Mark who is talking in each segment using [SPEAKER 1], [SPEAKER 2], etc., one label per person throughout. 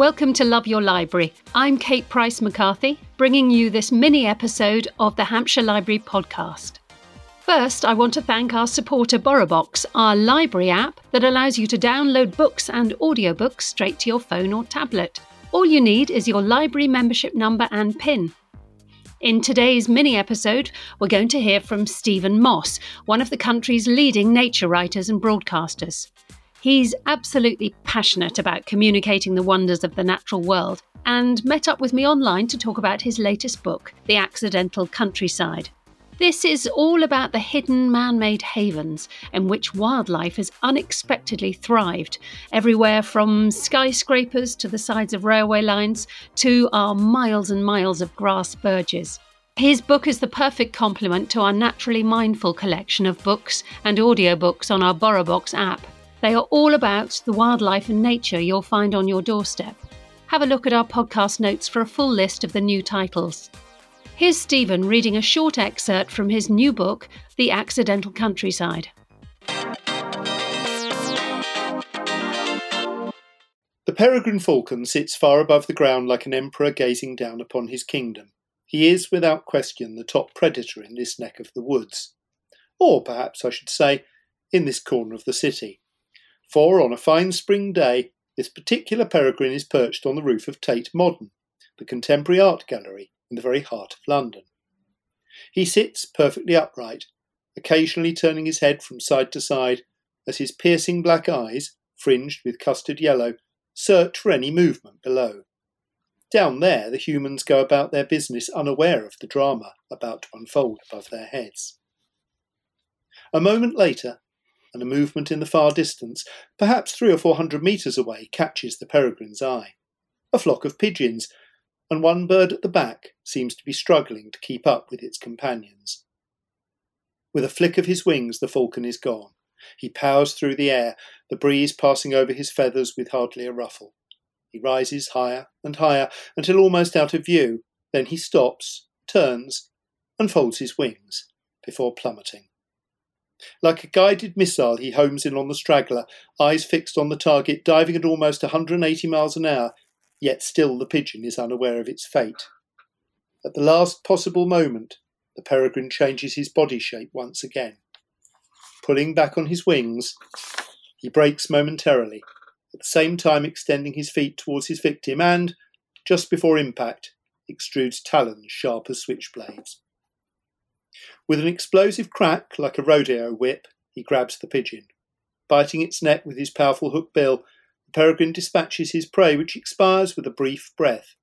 [SPEAKER 1] Welcome to Love Your Library. I'm Kate Price McCarthy, bringing you this mini episode of the Hampshire Library podcast. First, I want to thank our supporter BorrowBox, our library app that allows you to download books and audiobooks straight to your phone or tablet. All you need is your library membership number and PIN. In today's mini episode, we're going to hear from Stephen Moss, one of the country's leading nature writers and broadcasters. He's absolutely passionate about communicating the wonders of the natural world and met up with me online to talk about his latest book, The Accidental Countryside. This is all about the hidden man made havens in which wildlife has unexpectedly thrived, everywhere from skyscrapers to the sides of railway lines to our miles and miles of grass verges. His book is the perfect complement to our naturally mindful collection of books and audiobooks on our BorrowBox app. They are all about the wildlife and nature you'll find on your doorstep. Have a look at our podcast notes for a full list of the new titles. Here's Stephen reading a short excerpt from his new book, The Accidental Countryside.
[SPEAKER 2] The peregrine falcon sits far above the ground like an emperor gazing down upon his kingdom. He is, without question, the top predator in this neck of the woods. Or perhaps I should say, in this corner of the city for on a fine spring day, this particular peregrine is perched on the roof of Tate Modern, the contemporary art gallery in the very heart of London. He sits perfectly upright, occasionally turning his head from side to side as his piercing black eyes, fringed with custard yellow, search for any movement below. Down there, the humans go about their business unaware of the drama about to unfold above their heads. A moment later, and a movement in the far distance, perhaps three or four hundred metres away, catches the peregrine's eye. A flock of pigeons, and one bird at the back seems to be struggling to keep up with its companions. With a flick of his wings, the falcon is gone. He powers through the air, the breeze passing over his feathers with hardly a ruffle. He rises higher and higher until almost out of view. Then he stops, turns, and folds his wings before plummeting. Like a guided missile, he homes in on the straggler, eyes fixed on the target, diving at almost 180 miles an hour, yet still the pigeon is unaware of its fate. At the last possible moment, the peregrine changes his body shape once again. Pulling back on his wings, he brakes momentarily, at the same time extending his feet towards his victim and, just before impact, extrudes talons sharp as switchblades. With an explosive crack, like a rodeo whip, he grabs the pigeon. Biting its neck with his powerful hook bill, the peregrine dispatches his prey, which expires with a brief breath.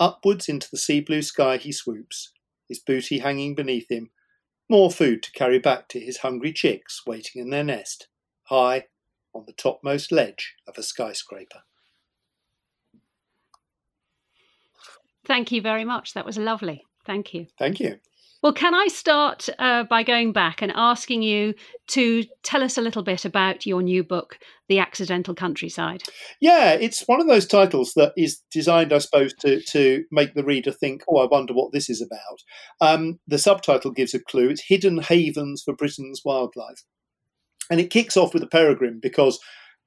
[SPEAKER 2] Upwards into the sea blue sky he swoops, his booty hanging beneath him, more food to carry back to his hungry chicks waiting in their nest, high on the topmost ledge of a skyscraper.
[SPEAKER 1] Thank you very much. That was lovely. Thank you.
[SPEAKER 2] Thank you.
[SPEAKER 1] Well, can I start uh, by going back and asking you to tell us a little bit about your new book, The Accidental Countryside?
[SPEAKER 2] Yeah, it's one of those titles that is designed, I suppose, to, to make the reader think, oh, I wonder what this is about. Um, the subtitle gives a clue it's Hidden Havens for Britain's Wildlife. And it kicks off with a peregrine because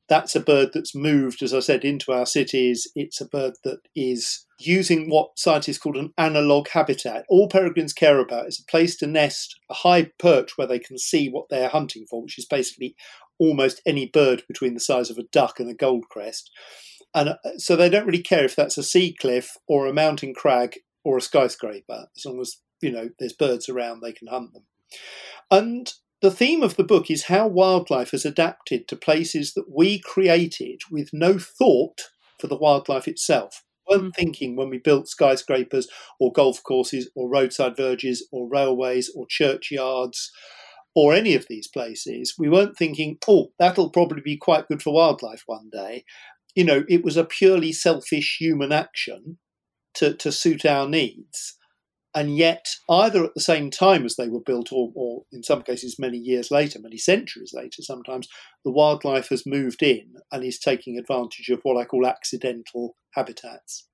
[SPEAKER 2] that's a bird that's moved, as I said, into our cities. It's a bird that is using what scientists call an analog habitat. All peregrines care about is a place to nest, a high perch where they can see what they're hunting for, which is basically almost any bird between the size of a duck and a goldcrest. And uh, so they don't really care if that's a sea cliff or a mountain crag or a skyscraper, as long as you know there's birds around, they can hunt them. And the theme of the book is how wildlife has adapted to places that we created with no thought for the wildlife itself. We weren't mm. thinking when we built skyscrapers or golf courses or roadside verges or railways or churchyards or any of these places, we weren't thinking, oh, that'll probably be quite good for wildlife one day. You know, it was a purely selfish human action to, to suit our needs and yet either at the same time as they were built or, or, in some cases many years later many centuries later sometimes the wildlife has moved in and is taking advantage of what i call accidental habitats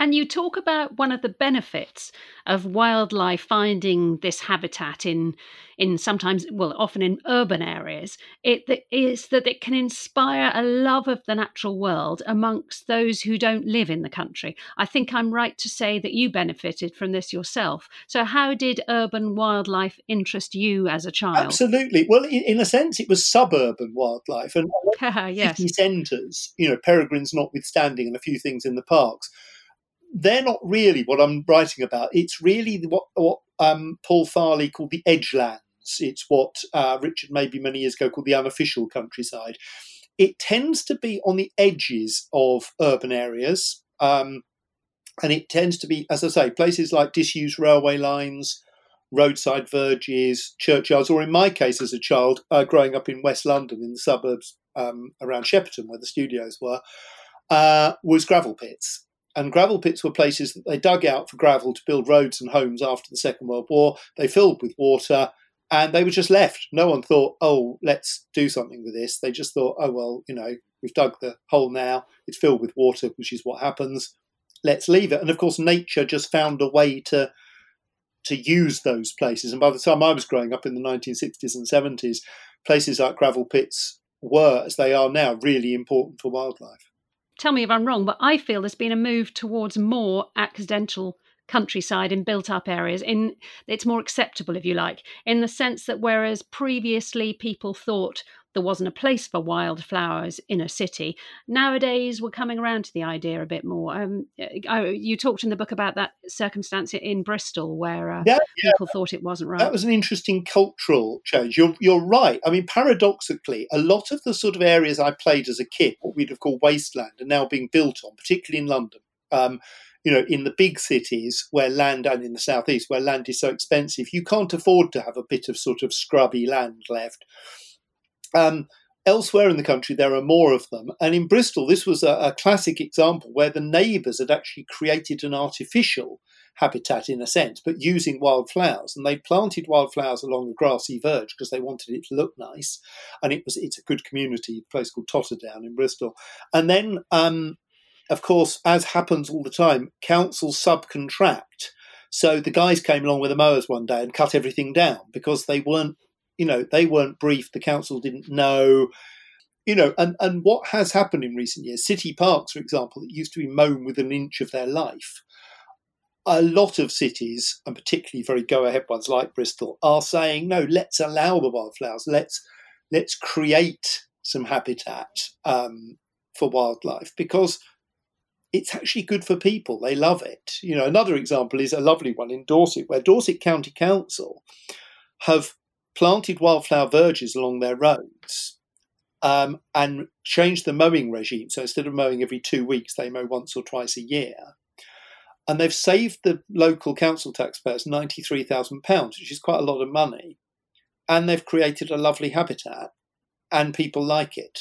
[SPEAKER 1] And you talk about one of the benefits of wildlife finding this habitat in, in sometimes, well, often in urban areas. It is that it can inspire a love of the natural world amongst those who don't live in the country. I think I'm right to say that you benefited from this yourself. So, how did urban wildlife interest you as a child?
[SPEAKER 2] Absolutely. Well, in, in a sense, it was suburban wildlife and
[SPEAKER 1] yes.
[SPEAKER 2] city centres. You know, peregrines notwithstanding, and a few things in the parks they're not really what I'm writing about. It's really what, what um, Paul Farley called the edgelands. It's what uh, Richard Mabey many years ago called the unofficial countryside. It tends to be on the edges of urban areas. Um, and it tends to be, as I say, places like disused railway lines, roadside verges, churchyards, or in my case as a child, uh, growing up in West London in the suburbs um, around Shepperton, where the studios were, uh, was gravel pits and gravel pits were places that they dug out for gravel to build roads and homes after the Second World War. They filled with water and they were just left. No one thought, oh, let's do something with this. They just thought, oh, well, you know, we've dug the hole now, it's filled with water, which is what happens. Let's leave it. And of course, nature just found a way to to use those places. And by the time I was growing up in the 1960s and 70s, places like gravel pits were, as they are now, really important for wildlife
[SPEAKER 1] tell me if I'm wrong, but I feel there's been a move towards more accidental countryside in built up areas in it's more acceptable if you like in the sense that whereas previously people thought there wasn't a place for wildflowers in a city. Nowadays, we're coming around to the idea a bit more. Um, I, you talked in the book about that circumstance in Bristol where uh, yeah. people thought it wasn't right.
[SPEAKER 2] That was an interesting cultural change. You're, you're right. I mean, paradoxically, a lot of the sort of areas I played as a kid, what we'd have called wasteland, are now being built on, particularly in London. Um, you know, in the big cities where land and in the southeast where land is so expensive, you can't afford to have a bit of sort of scrubby land left. Um, elsewhere in the country, there are more of them. And in Bristol, this was a, a classic example where the neighbours had actually created an artificial habitat in a sense, but using wildflowers. And they planted wildflowers along the grassy verge because they wanted it to look nice. And it was it's a good community, a place called Totterdown in Bristol. And then, um, of course, as happens all the time, councils subcontract. So the guys came along with the mowers one day and cut everything down because they weren't you know, they weren't briefed, the council didn't know. You know, and, and what has happened in recent years, city parks, for example, that used to be mown with an inch of their life, a lot of cities, and particularly very go-ahead ones like Bristol, are saying, no, let's allow the wildflowers, let's let's create some habitat um, for wildlife because it's actually good for people. They love it. You know, another example is a lovely one in Dorset, where Dorset County Council have planted wildflower verges along their roads um, and changed the mowing regime. So instead of mowing every two weeks, they mow once or twice a year. And they've saved the local council taxpayers £93,000, which is quite a lot of money. And they've created a lovely habitat, and people like it.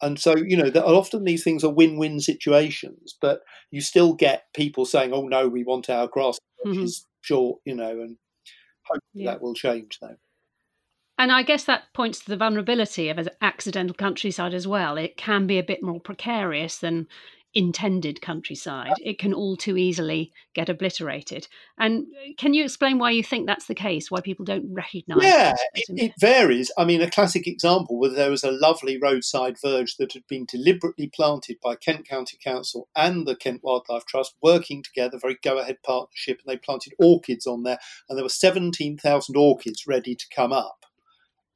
[SPEAKER 2] And so, you know, often these things are win win situations, but you still get people saying, oh, no, we want our grass, which mm-hmm. is short, you know, and hopefully yeah. that will change, though.
[SPEAKER 1] And I guess that points to the vulnerability of an accidental countryside as well. It can be a bit more precarious than intended countryside. It can all too easily get obliterated. And can you explain why you think that's the case? Why people don't recognise?
[SPEAKER 2] Yeah, it, it, varies. I mean, a classic example was there was a lovely roadside verge that had been deliberately planted by Kent County Council and the Kent Wildlife Trust, working together, very go-ahead partnership, and they planted orchids on there, and there were seventeen thousand orchids ready to come up.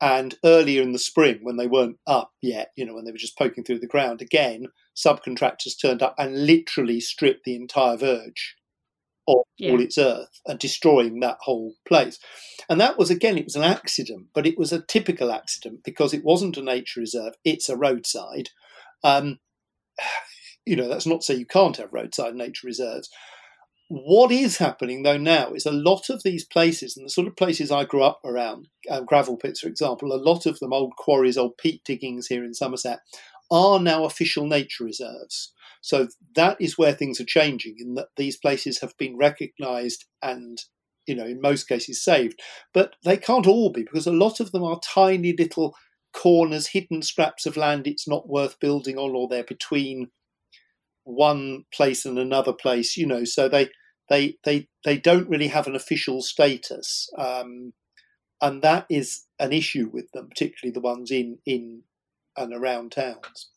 [SPEAKER 2] And earlier in the spring, when they weren't up yet, you know, when they were just poking through the ground, again, subcontractors turned up and literally stripped the entire verge of yeah. all its earth and destroying that whole place. And that was, again, it was an accident, but it was a typical accident because it wasn't a nature reserve, it's a roadside. Um, you know, that's not to say you can't have roadside nature reserves, what is happening though now is a lot of these places, and the sort of places I grew up around, um, gravel pits, for example, a lot of them, old quarries, old peat diggings here in Somerset, are now official nature reserves. So that is where things are changing, in that these places have been recognised and, you know, in most cases saved. But they can't all be because a lot of them are tiny little corners, hidden scraps of land it's not worth building on, or they're between one place and another place, you know, so they they they they don't really have an official status, um, and that is an issue with them, particularly the ones in in and around towns.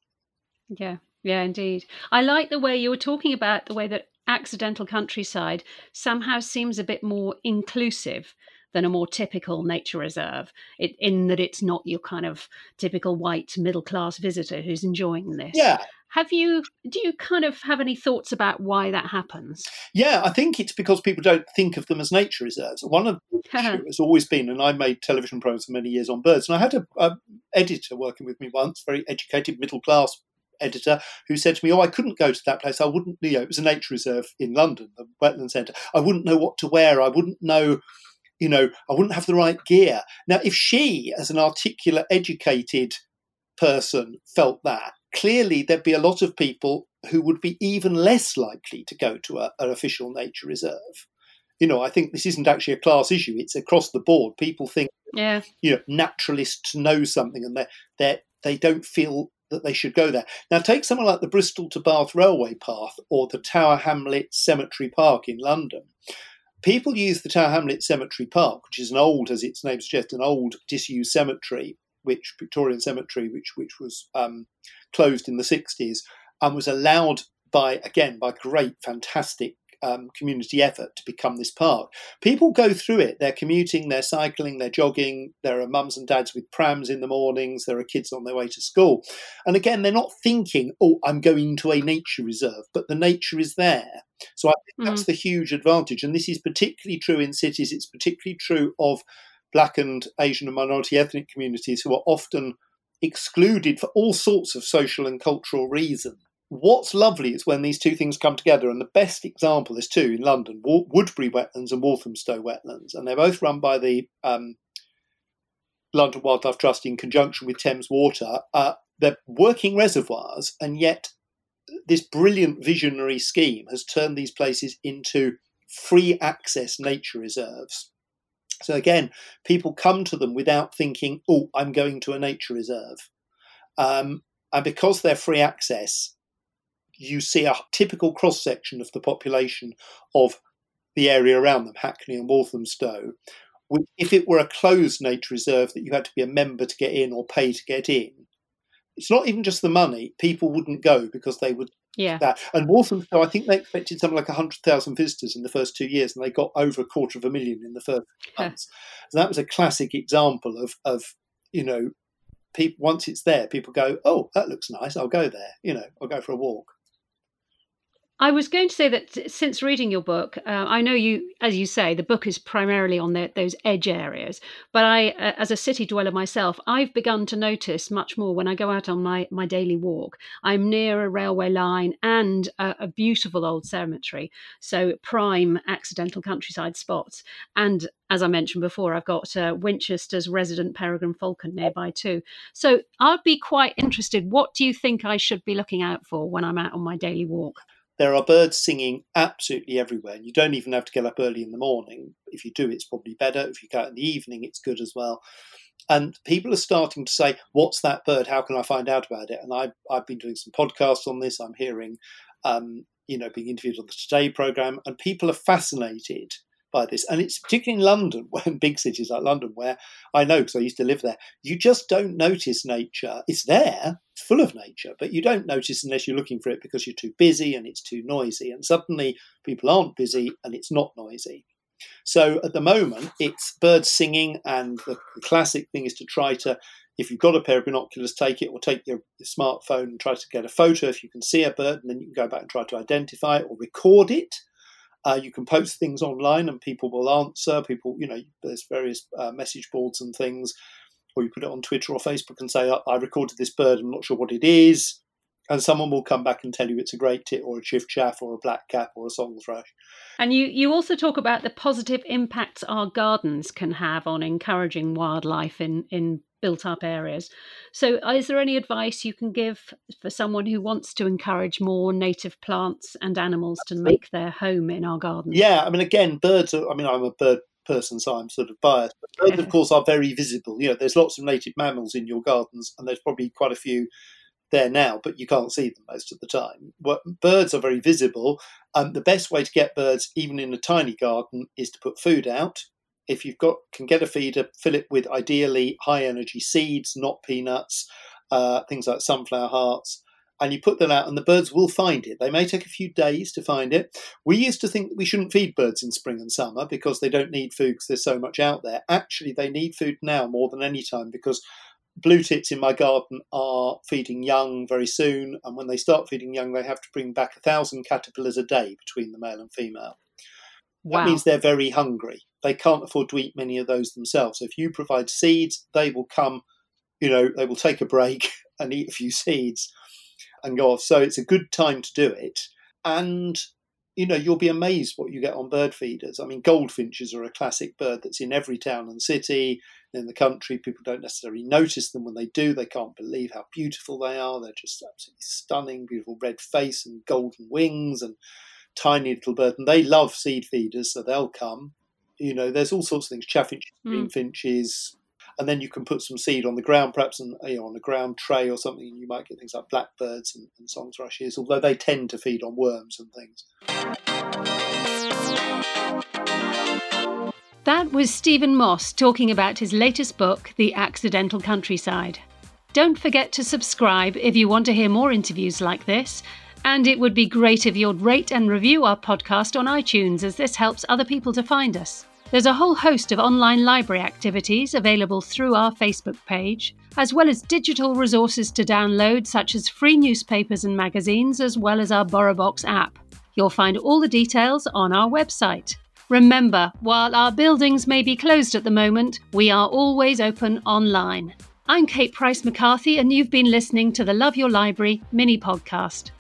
[SPEAKER 1] Yeah, yeah, indeed. I like the way you were talking about the way that accidental countryside somehow seems a bit more inclusive than a more typical nature reserve, it, in that it's not your kind of typical white middle class visitor who's enjoying this.
[SPEAKER 2] Yeah.
[SPEAKER 1] Have you, do you kind of have any thoughts about why that happens?
[SPEAKER 2] Yeah, I think it's because people don't think of them as nature reserves. One of the has always been, and I made television programs for many years on birds, and I had a, editor working with me once, very educated middle class editor who said to me, "Oh, I couldn't go to that place. I wouldn't. You know, it was a nature reserve in London, the wetland centre. I wouldn't know what to wear. I wouldn't know you know, I wouldn't have the right gear. Now, if she, as an articulate, educated person, felt that, clearly there'd be a lot of people who would be even less likely to go to a, an official nature reserve. You know, I think this isn't actually a class issue; it's across the board. People think,
[SPEAKER 1] yeah,
[SPEAKER 2] you know, naturalists know something, and they they they don't feel that they should go there. Now, take someone like the Bristol to Bath Railway Path or the Tower Hamlet Cemetery Park in London people use the Tower Hamlet Cemetery Park, which is an old, as its name suggests, an old disused cemetery, which Victorian cemetery, which which was um, closed in the sixties and was allowed by again by great, fantastic um, community effort to become this park. People go through it. They're commuting, they're cycling, they're jogging. There are mums and dads with prams in the mornings. There are kids on their way to school. And again, they're not thinking, oh, I'm going to a nature reserve, but the nature is there. So I think mm. that's the huge advantage. And this is particularly true in cities. It's particularly true of black and Asian and minority ethnic communities who are often excluded for all sorts of social and cultural reasons what's lovely is when these two things come together, and the best example is two in London: Woodbury Wetlands and Walthamstow Wetlands, and they're both run by the um, London Wildlife Trust in conjunction with Thames Water. Uh, they're working reservoirs, and yet this brilliant visionary scheme has turned these places into free access nature reserves. So again, people come to them without thinking, "Oh, I'm going to a nature reserve," um, and because they're free access, you see a typical cross section of the population of the area around them, Hackney and Walthamstow. Which, if it were a closed nature reserve that you had to be a member to get in or pay to get in, it's not even just the money. People wouldn't go because they would
[SPEAKER 1] yeah.
[SPEAKER 2] that. And Walthamstow, I think they expected something like 100,000 visitors in the first two years, and they got over a quarter of a million in the first months. So that was a classic example of, of you know, people once it's there, people go, oh, that looks nice, I'll go there. You know, I'll go for a walk.
[SPEAKER 1] I was going to say that since reading your book, uh, I know you, as you say, the book is primarily on the, those edge areas. But I, uh, as a city dweller myself, I've begun to notice much more when I go out on my, my daily walk. I'm near a railway line and a, a beautiful old cemetery, so prime accidental countryside spots. And as I mentioned before, I've got uh, Winchester's resident peregrine falcon nearby too. So I'd be quite interested. What do you think I should be looking out for when I'm out on my daily walk?
[SPEAKER 2] There are birds singing absolutely everywhere. And You don't even have to get up early in the morning. If you do, it's probably better. If you go out in the evening, it's good as well. And people are starting to say, What's that bird? How can I find out about it? And I, I've been doing some podcasts on this. I'm hearing, um, you know, being interviewed on the Today program, and people are fascinated by this. And it's particularly in London, when big cities like London, where I know because I used to live there, you just don't notice nature. It's there, it's full of nature, but you don't notice unless you're looking for it because you're too busy and it's too noisy. And suddenly people aren't busy and it's not noisy. So at the moment, it's birds singing, and the, classic thing is to try to, if you've got a pair of binoculars, take it or take your, your smartphone and try to get a photo if you can see a bird, and then you can go back and try to identify it or record it uh, you can post things online and people will answer. People, you know, there's various uh, message boards and things, or you put it on Twitter or Facebook and say, I recorded this bird, I'm not sure what it is. And someone will come back and tell you it's a great tit or a chiffchaff or a black cap or a song thrush.
[SPEAKER 1] And you, you also talk about the positive impacts our gardens can have on encouraging wildlife in, in built up areas. So, uh, is there any advice you can give for someone who wants to encourage more native plants and animals to make their home in our gardens?
[SPEAKER 2] Yeah, I mean, again, birds are, I mean, I'm a bird person, so I'm sort of biased. But birds, of course, are very visible. You know, there's lots of native mammals in your gardens, and there's probably quite a few there now, but you can't see them most of the time. birds are very visible. Um, the best way to get birds, even in a tiny garden, is to put food out. If you've got can get a feeder, fill it with ideally high energy seeds, not peanuts, uh, things like sunflower hearts, and you put that out, and the birds will find it. They may take a few days to find it. We used to think that we shouldn't feed birds in spring and summer because they don't need food because there's so much out there. Actually, they need food now more than any time because blue tits in my garden are feeding young very soon, and when they start feeding young, they have to bring back a thousand caterpillars a day between the male and female. Wow. That means they're very hungry. They can't afford to eat many of those themselves. So if you provide seeds, they will come, you know, they will take a break and eat a few seeds and go off. So it's a good time to do it. And you know, you'll be amazed what you get on bird feeders. I mean, goldfinches are a classic bird that's in every town and city in the country. People don't necessarily notice them when they do. They can't believe how beautiful they are. They're just absolutely stunning, beautiful red face and golden wings and tiny little bird. And they love seed feeders, so they'll come. You know, there's all sorts of things: chaffinches, mm. greenfinches, and then you can put some seed on the ground, perhaps on, you know, on a ground tray or something, and you might get things like blackbirds and, and song thrushes, although they tend to feed on worms and things.
[SPEAKER 1] That was Stephen Moss talking about his latest book, The Accidental Countryside. Don't forget to subscribe if you want to hear more interviews like this. And it would be great if you'd rate and review our podcast on iTunes, as this helps other people to find us. There's a whole host of online library activities available through our Facebook page, as well as digital resources to download, such as free newspapers and magazines, as well as our BorrowBox app. You'll find all the details on our website. Remember, while our buildings may be closed at the moment, we are always open online. I'm Kate Price McCarthy, and you've been listening to the Love Your Library mini podcast.